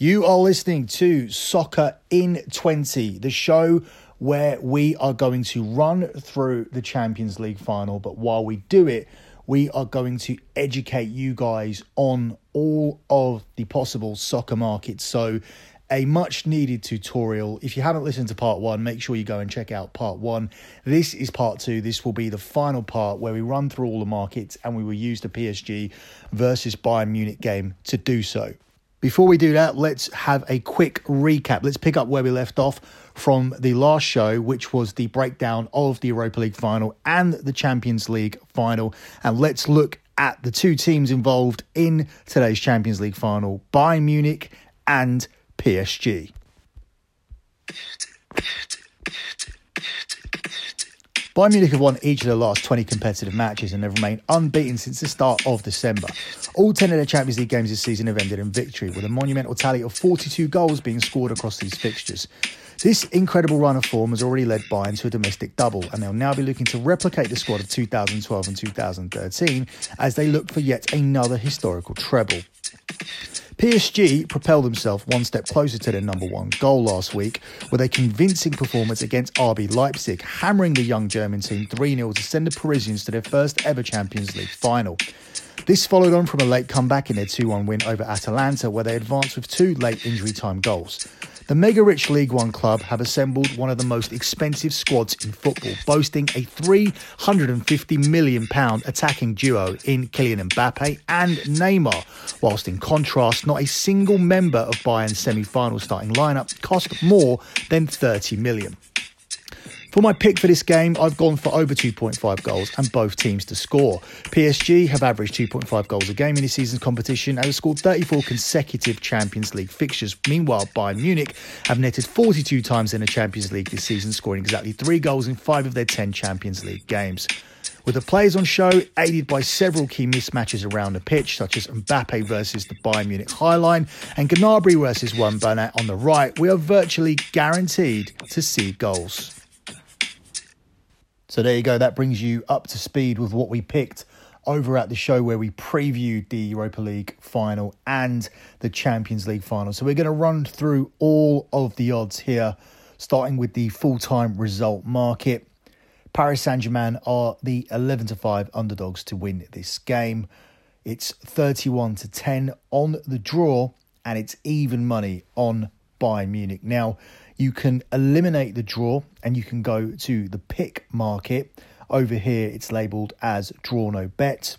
You are listening to Soccer in 20, the show where we are going to run through the Champions League final. But while we do it, we are going to educate you guys on all of the possible soccer markets. So, a much needed tutorial. If you haven't listened to part one, make sure you go and check out part one. This is part two. This will be the final part where we run through all the markets and we will use the PSG versus Bayern Munich game to do so. Before we do that, let's have a quick recap. Let's pick up where we left off from the last show, which was the breakdown of the Europa League final and the Champions League final. And let's look at the two teams involved in today's Champions League final Bayern Munich and PSG. Bayern Munich have won each of their last 20 competitive matches and have remained unbeaten since the start of December. All 10 of their Champions League games this season have ended in victory, with a monumental tally of 42 goals being scored across these fixtures. This incredible run of form has already led Bayern to a domestic double, and they'll now be looking to replicate the squad of 2012 and 2013 as they look for yet another historical treble. PSG propelled themselves one step closer to their number one goal last week with a convincing performance against RB Leipzig, hammering the young German team 3 0 to send the Parisians to their first ever Champions League final. This followed on from a late comeback in their 2 1 win over Atalanta, where they advanced with two late injury time goals. The mega rich League One club have assembled one of the most expensive squads in football, boasting a £350 million attacking duo in Kylian Mbappe and Neymar, whilst in contrast, not a single member of Bayern's semi final starting lineup cost more than £30 million. For my pick for this game, I've gone for over 2.5 goals and both teams to score. PSG have averaged 2.5 goals a game in this season's competition and have scored 34 consecutive Champions League fixtures. Meanwhile, Bayern Munich have netted 42 times in the Champions League this season, scoring exactly three goals in five of their 10 Champions League games. With the players on show, aided by several key mismatches around the pitch, such as Mbappe versus the Bayern Munich High Line and Gnabry versus Juan Bernat on the right, we are virtually guaranteed to see goals. So there you go. That brings you up to speed with what we picked over at the show where we previewed the Europa League final and the Champions League final. So we're going to run through all of the odds here, starting with the full time result market. Paris Saint Germain are the 11 to 5 underdogs to win this game. It's 31 to 10 on the draw, and it's even money on Bayern Munich. Now, you can eliminate the draw and you can go to the pick market. Over here, it's labeled as draw no bet.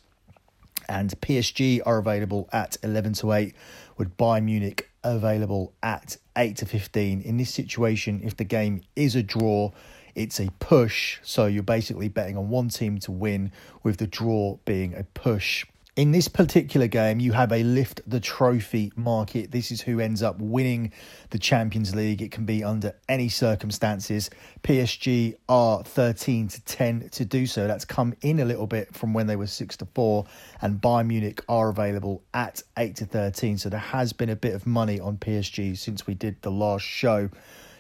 And PSG are available at 11 to 8, with Bayern Munich available at 8 to 15. In this situation, if the game is a draw, it's a push. So you're basically betting on one team to win, with the draw being a push. In this particular game, you have a lift the trophy market. This is who ends up winning the Champions League. It can be under any circumstances. PSG are 13 to 10 to do so. That's come in a little bit from when they were 6 to 4 and Bayern Munich are available at 8 to 13. So there has been a bit of money on PSG since we did the last show.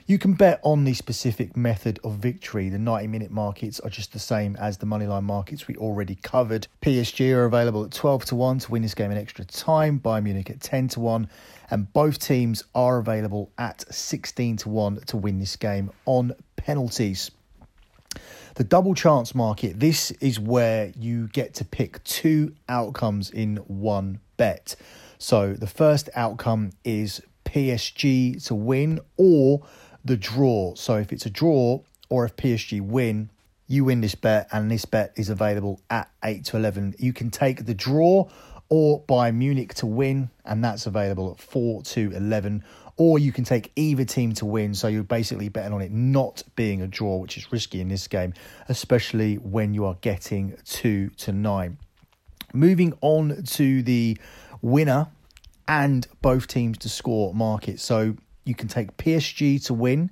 You can bet on the specific method of victory. The 90 minute markets are just the same as the moneyline markets we already covered. PSG are available at 12 to 1 to win this game in extra time, Bayern Munich at 10 to 1, and both teams are available at 16 to 1 to win this game on penalties. The double chance market, this is where you get to pick two outcomes in one bet. So the first outcome is PSG to win or the draw. So if it's a draw or if PSG win, you win this bet, and this bet is available at 8 to 11. You can take the draw or Bayern Munich to win, and that's available at 4 to 11. Or you can take either team to win, so you're basically betting on it not being a draw, which is risky in this game, especially when you are getting 2 to 9. Moving on to the winner and both teams to score market. So you can take PSG to win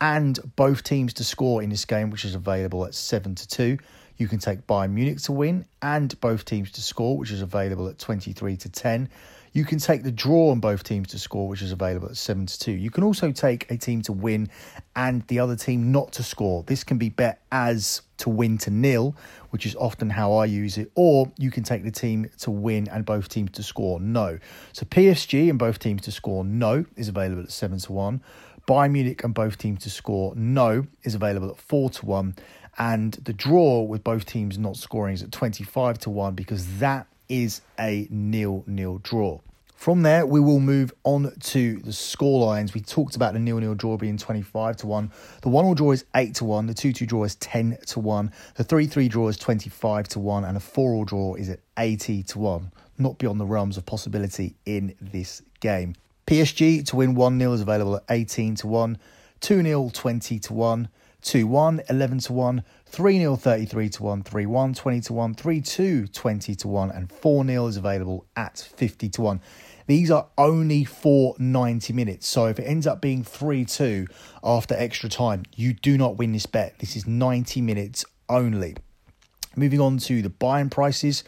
and both teams to score in this game, which is available at 7 to 2. You can take Bayern Munich to win and both teams to score, which is available at 23 to 10. You can take the draw on both teams to score, which is available at 7 to 2. You can also take a team to win and the other team not to score. This can be bet as to win to nil, which is often how I use it, or you can take the team to win and both teams to score no. So PSG and both teams to score no is available at 7 to 1. Bayern Munich and both teams to score no is available at 4 to 1. And the draw with both teams not scoring is at 25 to 1 because that is a nil nil draw. From there, we will move on to the score lines. We talked about the nil nil draw being 25 to 1. The 1 all draw is 8 to 1. The 2 2 draw is 10 to 1. The 3 3 draw is 25 to 1. And a 4 all draw is at 80 to 1. Not beyond the realms of possibility in this game. PSG to win 1 0 is available at 18 to 1. 2 0, 20 to 1. 2 1, 11 to 1, 3 0, 33 to 1, 3 1, 20 to 1, 3 2, 20 to 1, and 4 0 is available at 50 to 1. These are only for 90 minutes. So if it ends up being 3 2 after extra time, you do not win this bet. This is 90 minutes only. Moving on to the Bayern prices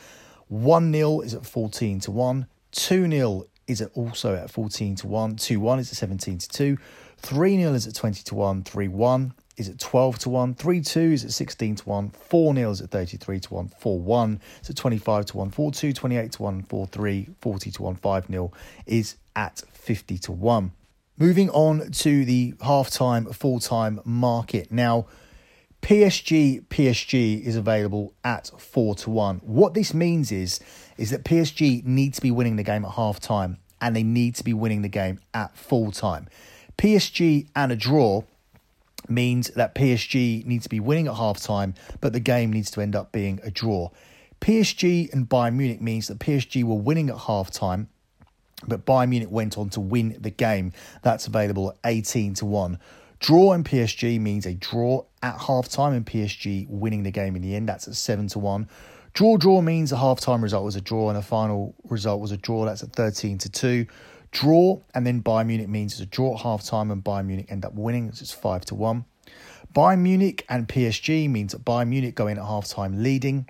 1 0 is at 14 to 1, 2 0 is at also at 14 to 1, 2 1 is at 17 to 2, 3 0 is at 20 to 1, 3 1 is at 12 to 1, 3 2 is at 16 to 1, 4 0 is at 33 to 1, 4 1 is at 25 to 1, 4 2, 28 to 1, 4 3, 40 to 1, 5 0 is at 50 to 1. Moving on to the half time, full time market. Now, PSG PSG is available at 4 to 1. What this means is is that PSG need to be winning the game at half time and they need to be winning the game at full time. PSG and a draw means that PSG needs to be winning at half time, but the game needs to end up being a draw. PSG and Bayern Munich means that PSG were winning at half time, but Bayern Munich went on to win the game. That's available at 18 to 1. Draw in PSG means a draw at half time and PSG winning the game in the end. That's at 7 to 1. Draw draw means a half time result was a draw and a final result was a draw. That's at 13 to 2 draw, and then Bayern Munich means it's a draw at half time and Bayern Munich end up winning. It's 5 to 1. Bayern Munich and PSG means that Bayern Munich go in at half time leading,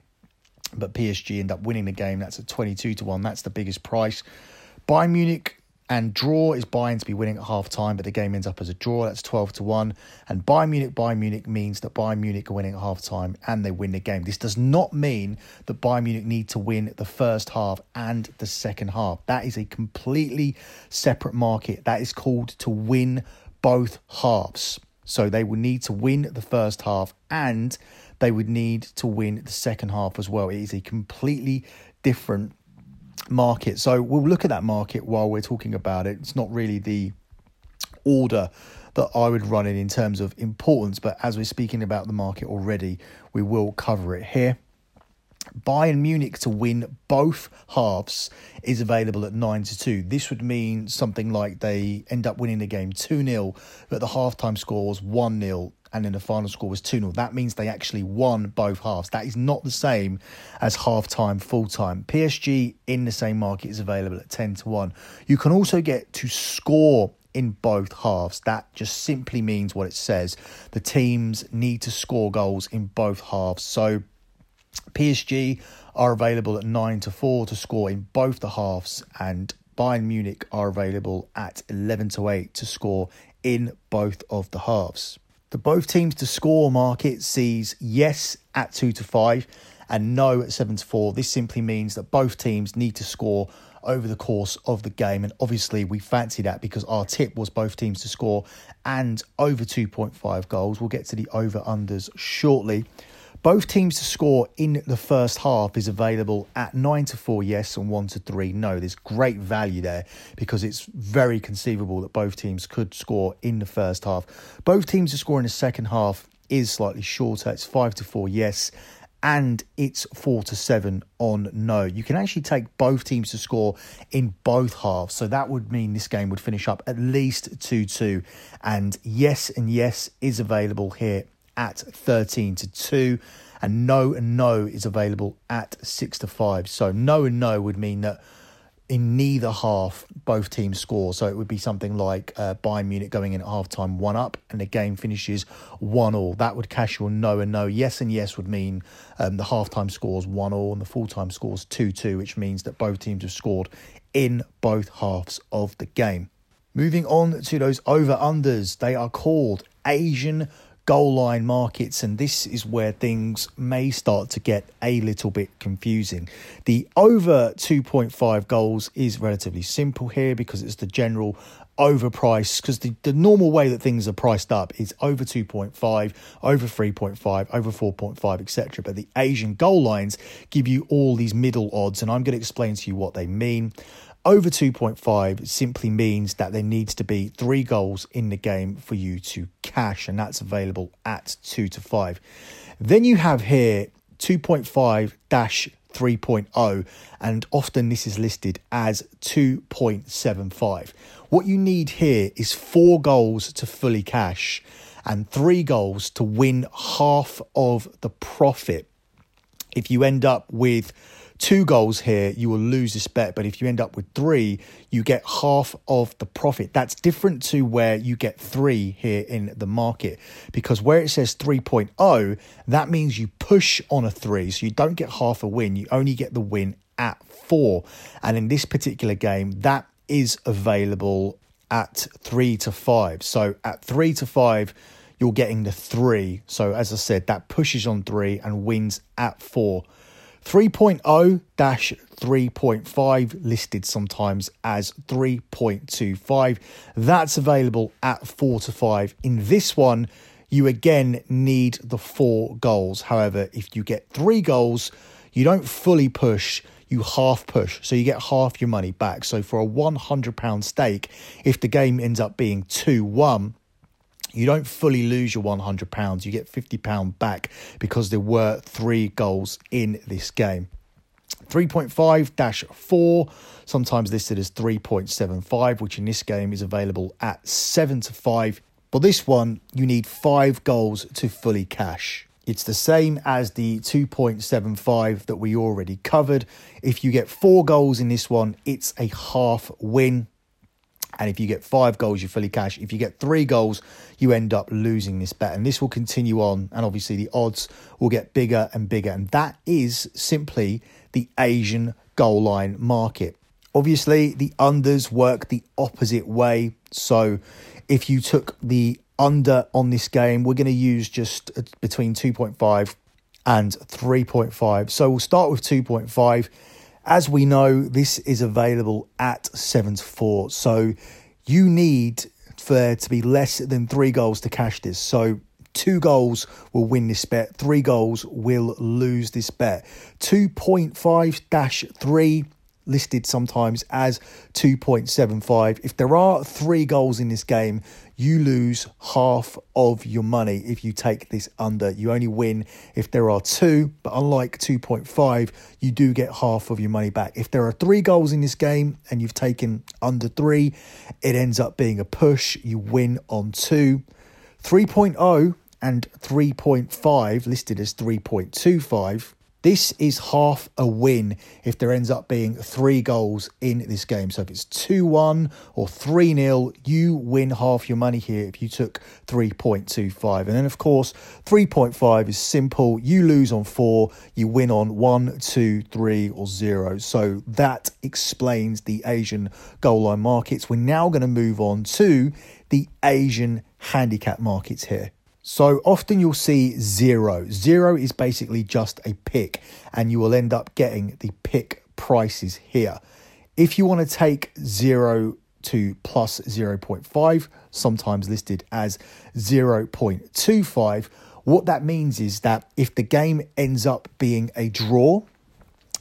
but PSG end up winning the game. That's at 22 to 1. That's the biggest price. Bayern Munich and draw is Bayern to be winning at half time, but the game ends up as a draw. That's 12 to 1. And Bayern Munich, Bayern Munich means that Bayern Munich are winning at half time and they win the game. This does not mean that Bayern Munich need to win the first half and the second half. That is a completely separate market. That is called to win both halves. So they would need to win the first half and they would need to win the second half as well. It is a completely different market. So we'll look at that market while we're talking about it. It's not really the order that I would run it in terms of importance, but as we're speaking about the market already, we will cover it here. Bayern Munich to win both halves is available at 9 to 2. This would mean something like they end up winning the game 2 0, but the halftime score was 1 0 and then the final score was 2 0. That means they actually won both halves. That is not the same as half time, full time. PSG in the same market is available at 10 to 1. You can also get to score in both halves. That just simply means what it says. The teams need to score goals in both halves. So PSG are available at 9 to 4 to score in both the halves, and Bayern Munich are available at 11 to 8 to score in both of the halves. The both teams to score market sees yes at 2 to 5 and no at 7 to 4. This simply means that both teams need to score over the course of the game. And obviously, we fancy that because our tip was both teams to score and over 2.5 goals. We'll get to the over unders shortly. Both teams to score in the first half is available at 9 to 4 yes and 1 to 3 no. There's great value there because it's very conceivable that both teams could score in the first half. Both teams to score in the second half is slightly shorter. It's 5 to 4 yes and it's 4 to 7 on no. You can actually take both teams to score in both halves. So that would mean this game would finish up at least 2 2. And yes and yes is available here at 13 to 2 and no and no is available at 6 to 5 so no and no would mean that in neither half both teams score. So it would be something like uh, Bayern Munich going in at halftime one up and the game finishes one all. That would cash your no and no. Yes and yes would mean um, the halftime scores one all and the full time scores 2 2, which means that both teams have scored in both halves of the game. Moving on to those over unders, they are called Asian goal line markets, and this is where things may start to get a little bit confusing. The over 2.5 goals is relatively simple here because it's the general overpriced because the, the normal way that things are priced up is over 2.5 over 3.5 over 4.5 etc but the asian goal lines give you all these middle odds and i'm going to explain to you what they mean over 2.5 simply means that there needs to be three goals in the game for you to cash, and that's available at 2 to 5. Then you have here 2.5 dash 3.0, and often this is listed as 2.75. What you need here is four goals to fully cash and three goals to win half of the profit. If you end up with two goals here, you will lose this bet. But if you end up with three, you get half of the profit. That's different to where you get three here in the market because where it says 3.0, that means you push on a three. So you don't get half a win, you only get the win at four. And in this particular game, that is available at three to five. So at three to five, you're getting the three. So as I said, that pushes on three and wins at four. 3.0 3.5 listed sometimes as 3.25. That's available at 4 to 5. In this one, you again need the four goals. However, if you get three goals, you don't fully push, you half push. So you get half your money back. So for a £100 stake, if the game ends up being 2 1, you don't fully lose your £100. You get £50 back because there were three goals in this game. 3.5 4, sometimes listed as 3.75, which in this game is available at 7 to 5. But this one, you need five goals to fully cash. It's the same as the 2.75 that we already covered. If you get four goals in this one, it's a half win. And if you get five goals, you fully cash. If you get three goals, you end up losing this bet. And this will continue on. And obviously, the odds will get bigger and bigger. And that is simply the Asian goal line market. Obviously, the unders work the opposite way. So if you took the under on this game, we're going to use just uh, between 2.5 and 3.5. So we'll start with 2.5 as we know, this is available at 7 to 4. So you need for there to be less than three goals to cash this. So two goals will win this bet, three goals will lose this bet. 2.5 3 listed sometimes as 2.75. If there are three goals in this game, you lose half of your money if you take this under. You only win if there are two, but unlike 2.5, you do get half of your money back. If there are three goals in this game and you've taken under three, it ends up being a push. You win on two. 3.0 and 3.5 listed as 3.25 this is half a win if there ends up being three goals in this game. So if it's 2 1 or 3 0, you win half your money here if you took 3.25. And then, of course, 3.5 is simple. You lose on four, you win on one, two, three, or zero. So that explains the Asian goal line markets. We're now going to move on to the Asian handicap markets here. So often you'll see zero. Zero is basically just a pick, and you will end up getting the pick prices here. If you want to take zero to plus 0.5, sometimes listed as 0.25, what that means is that if the game ends up being a draw,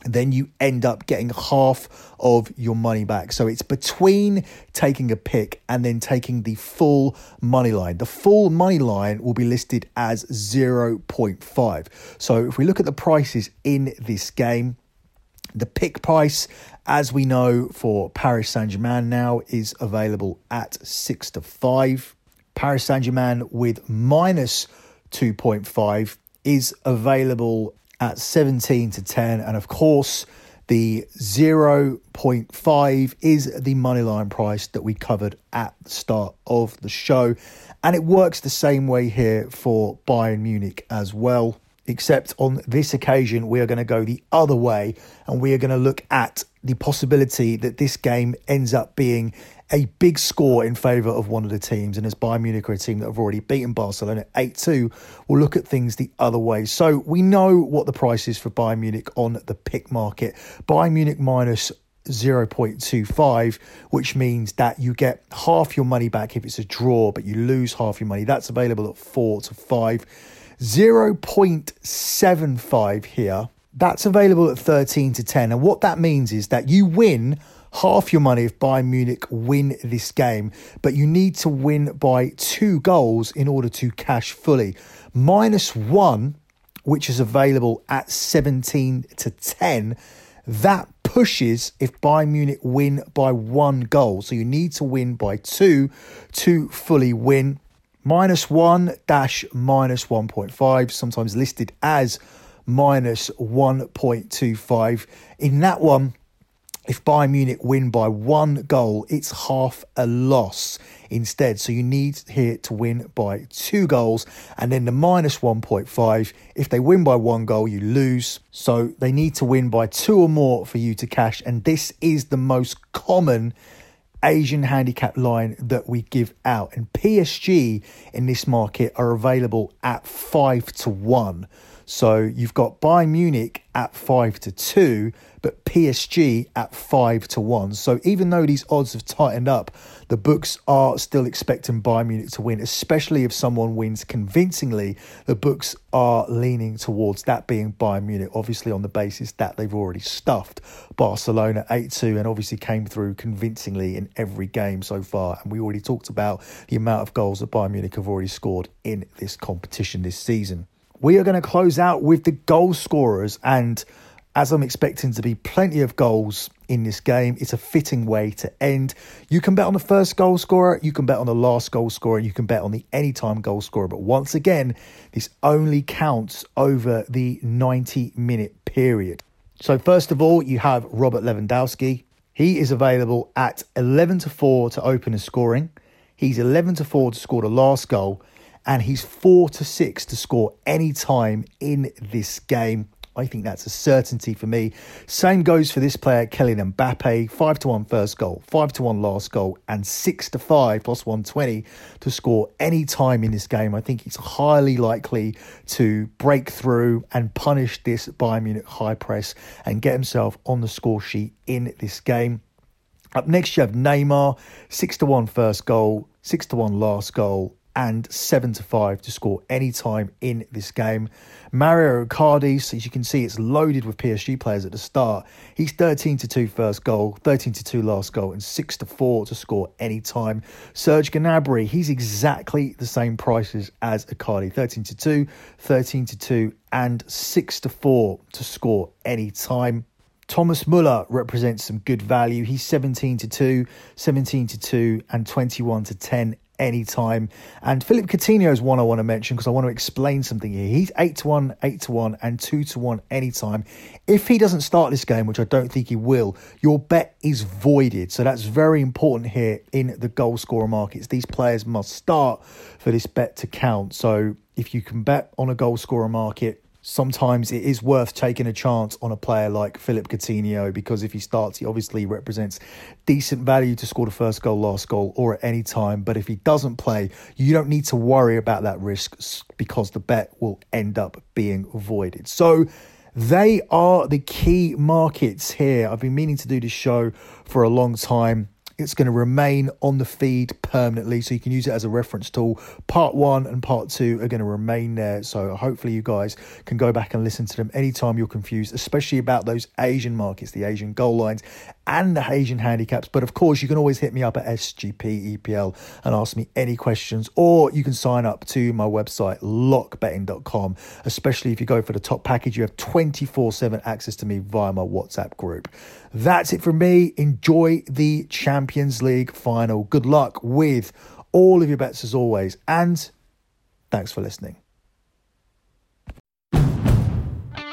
then you end up getting half of your money back. So it's between taking a pick and then taking the full money line. The full money line will be listed as 0.5. So if we look at the prices in this game, the pick price, as we know for Paris Saint Germain now, is available at 6 to 5. Paris Saint Germain with minus 2.5 is available at 17 to 10. And of course, The 0.5 is the moneyline price that we covered at the start of the show. And it works the same way here for Bayern Munich as well. Except on this occasion, we are going to go the other way and we are going to look at the possibility that this game ends up being a big score in favour of one of the teams. And as Bayern Munich are a team that have already beaten Barcelona 8 2, we'll look at things the other way. So we know what the price is for Bayern Munich on the pick market. Bayern Munich minus 0.25, which means that you get half your money back if it's a draw, but you lose half your money. That's available at 4 to 5. 0.75 here. That's available at 13 to 10. And what that means is that you win half your money if Bayern Munich win this game, but you need to win by two goals in order to cash fully. Minus one, which is available at 17 to 10, that pushes if Bayern Munich win by one goal. So you need to win by two to fully win minus one dash minus 1.5, sometimes listed as minus 1.25. In that one, if Bayern Munich win by one goal, it's half a loss instead. So you need here to win by two goals. And then the minus 1.5, if they win by one goal, you lose. So they need to win by two or more for you to cash. And this is the most common Asian handicap line that we give out. And PSG in this market are available at five to one. So you've got Bayern Munich at five to two, but PSG at five to one. So even though these odds have tightened up, the books are still expecting Bayern Munich to win, especially if someone wins convincingly. The books are leaning towards that being Bayern Munich, obviously on the basis that they've already stuffed Barcelona 8 2 and obviously came through convincingly in every game so far. And we already talked about the amount of goals that Bayern Munich have already scored in this competition this season. We are going to close out with the goal scorers and as I'm expecting to be plenty of goals in this game, it's a fitting way to end. You can bet on the first goal scorer, you can bet on the last goal scorer, you can bet on the anytime goal scorer. But once again, this only counts over the 90 minute period. So, first of all, you have Robert Lewandowski. He is available at 11 to 4 to open a scoring. He's 11 to 4 to score the last goal, and he's 4 to 6 to score any time in this game. I think that's a certainty for me. Same goes for this player, Kylian Mbappe. 5 to 1 first goal, 5 to 1 last goal, and 6 to 5 plus 120 to score any time in this game. I think he's highly likely to break through and punish this Bayern Munich high press and get himself on the score sheet in this game. Up next, you have Neymar, 6 to 1 first goal, 6 to 1 last goal, and 7 to 5 to score any time in this game. Mauro Icardi, as you can see, it's loaded with PSG players at the start. He's 13 to 2 first goal, 13 to 2 last goal, and 6 to 4 to score any time. Serge Gnabry, he's exactly the same prices as Icardi 13 to 2, 13 to 2, and 6 to 4 to score any time. Thomas Muller represents some good value. He's 17 to 2, 17 to 2, and 21 to 10 anytime. And Philippe Coutinho is one I want to mention because I want to explain something here. He's 8 to 1, 8 to 1, and 2 to 1 anytime. If he doesn't start this game, which I don't think he will, your bet is voided. So that's very important here in the goal scorer markets. These players must start for this bet to count. So if you can bet on a goal scorer market, sometimes it is worth taking a chance on a player like Philippe Coutinho because if he starts, he obviously represents decent value to score the first goal, last goal, or at any time. But if he doesn't play, you don't need to worry about that risk because the bet will end up being avoided. So, they are the key markets here. I've been meaning to do this show for a long time. It's going to remain on the feed permanently, so you can use it as a reference tool. Part one and part two are going to remain there, so hopefully you guys can go back and listen to them anytime you're confused, especially about those Asian markets, the Asian goal lines, and the Asian handicaps. But of course, you can always hit me up at SGP EPL and ask me any questions, or you can sign up to my website, lockbetting.com. Especially if you go for the top package, you have 24 7 access to me via my WhatsApp group. That's it from me. Enjoy the Champions League final. Good luck with all of your bets as always. And thanks for listening.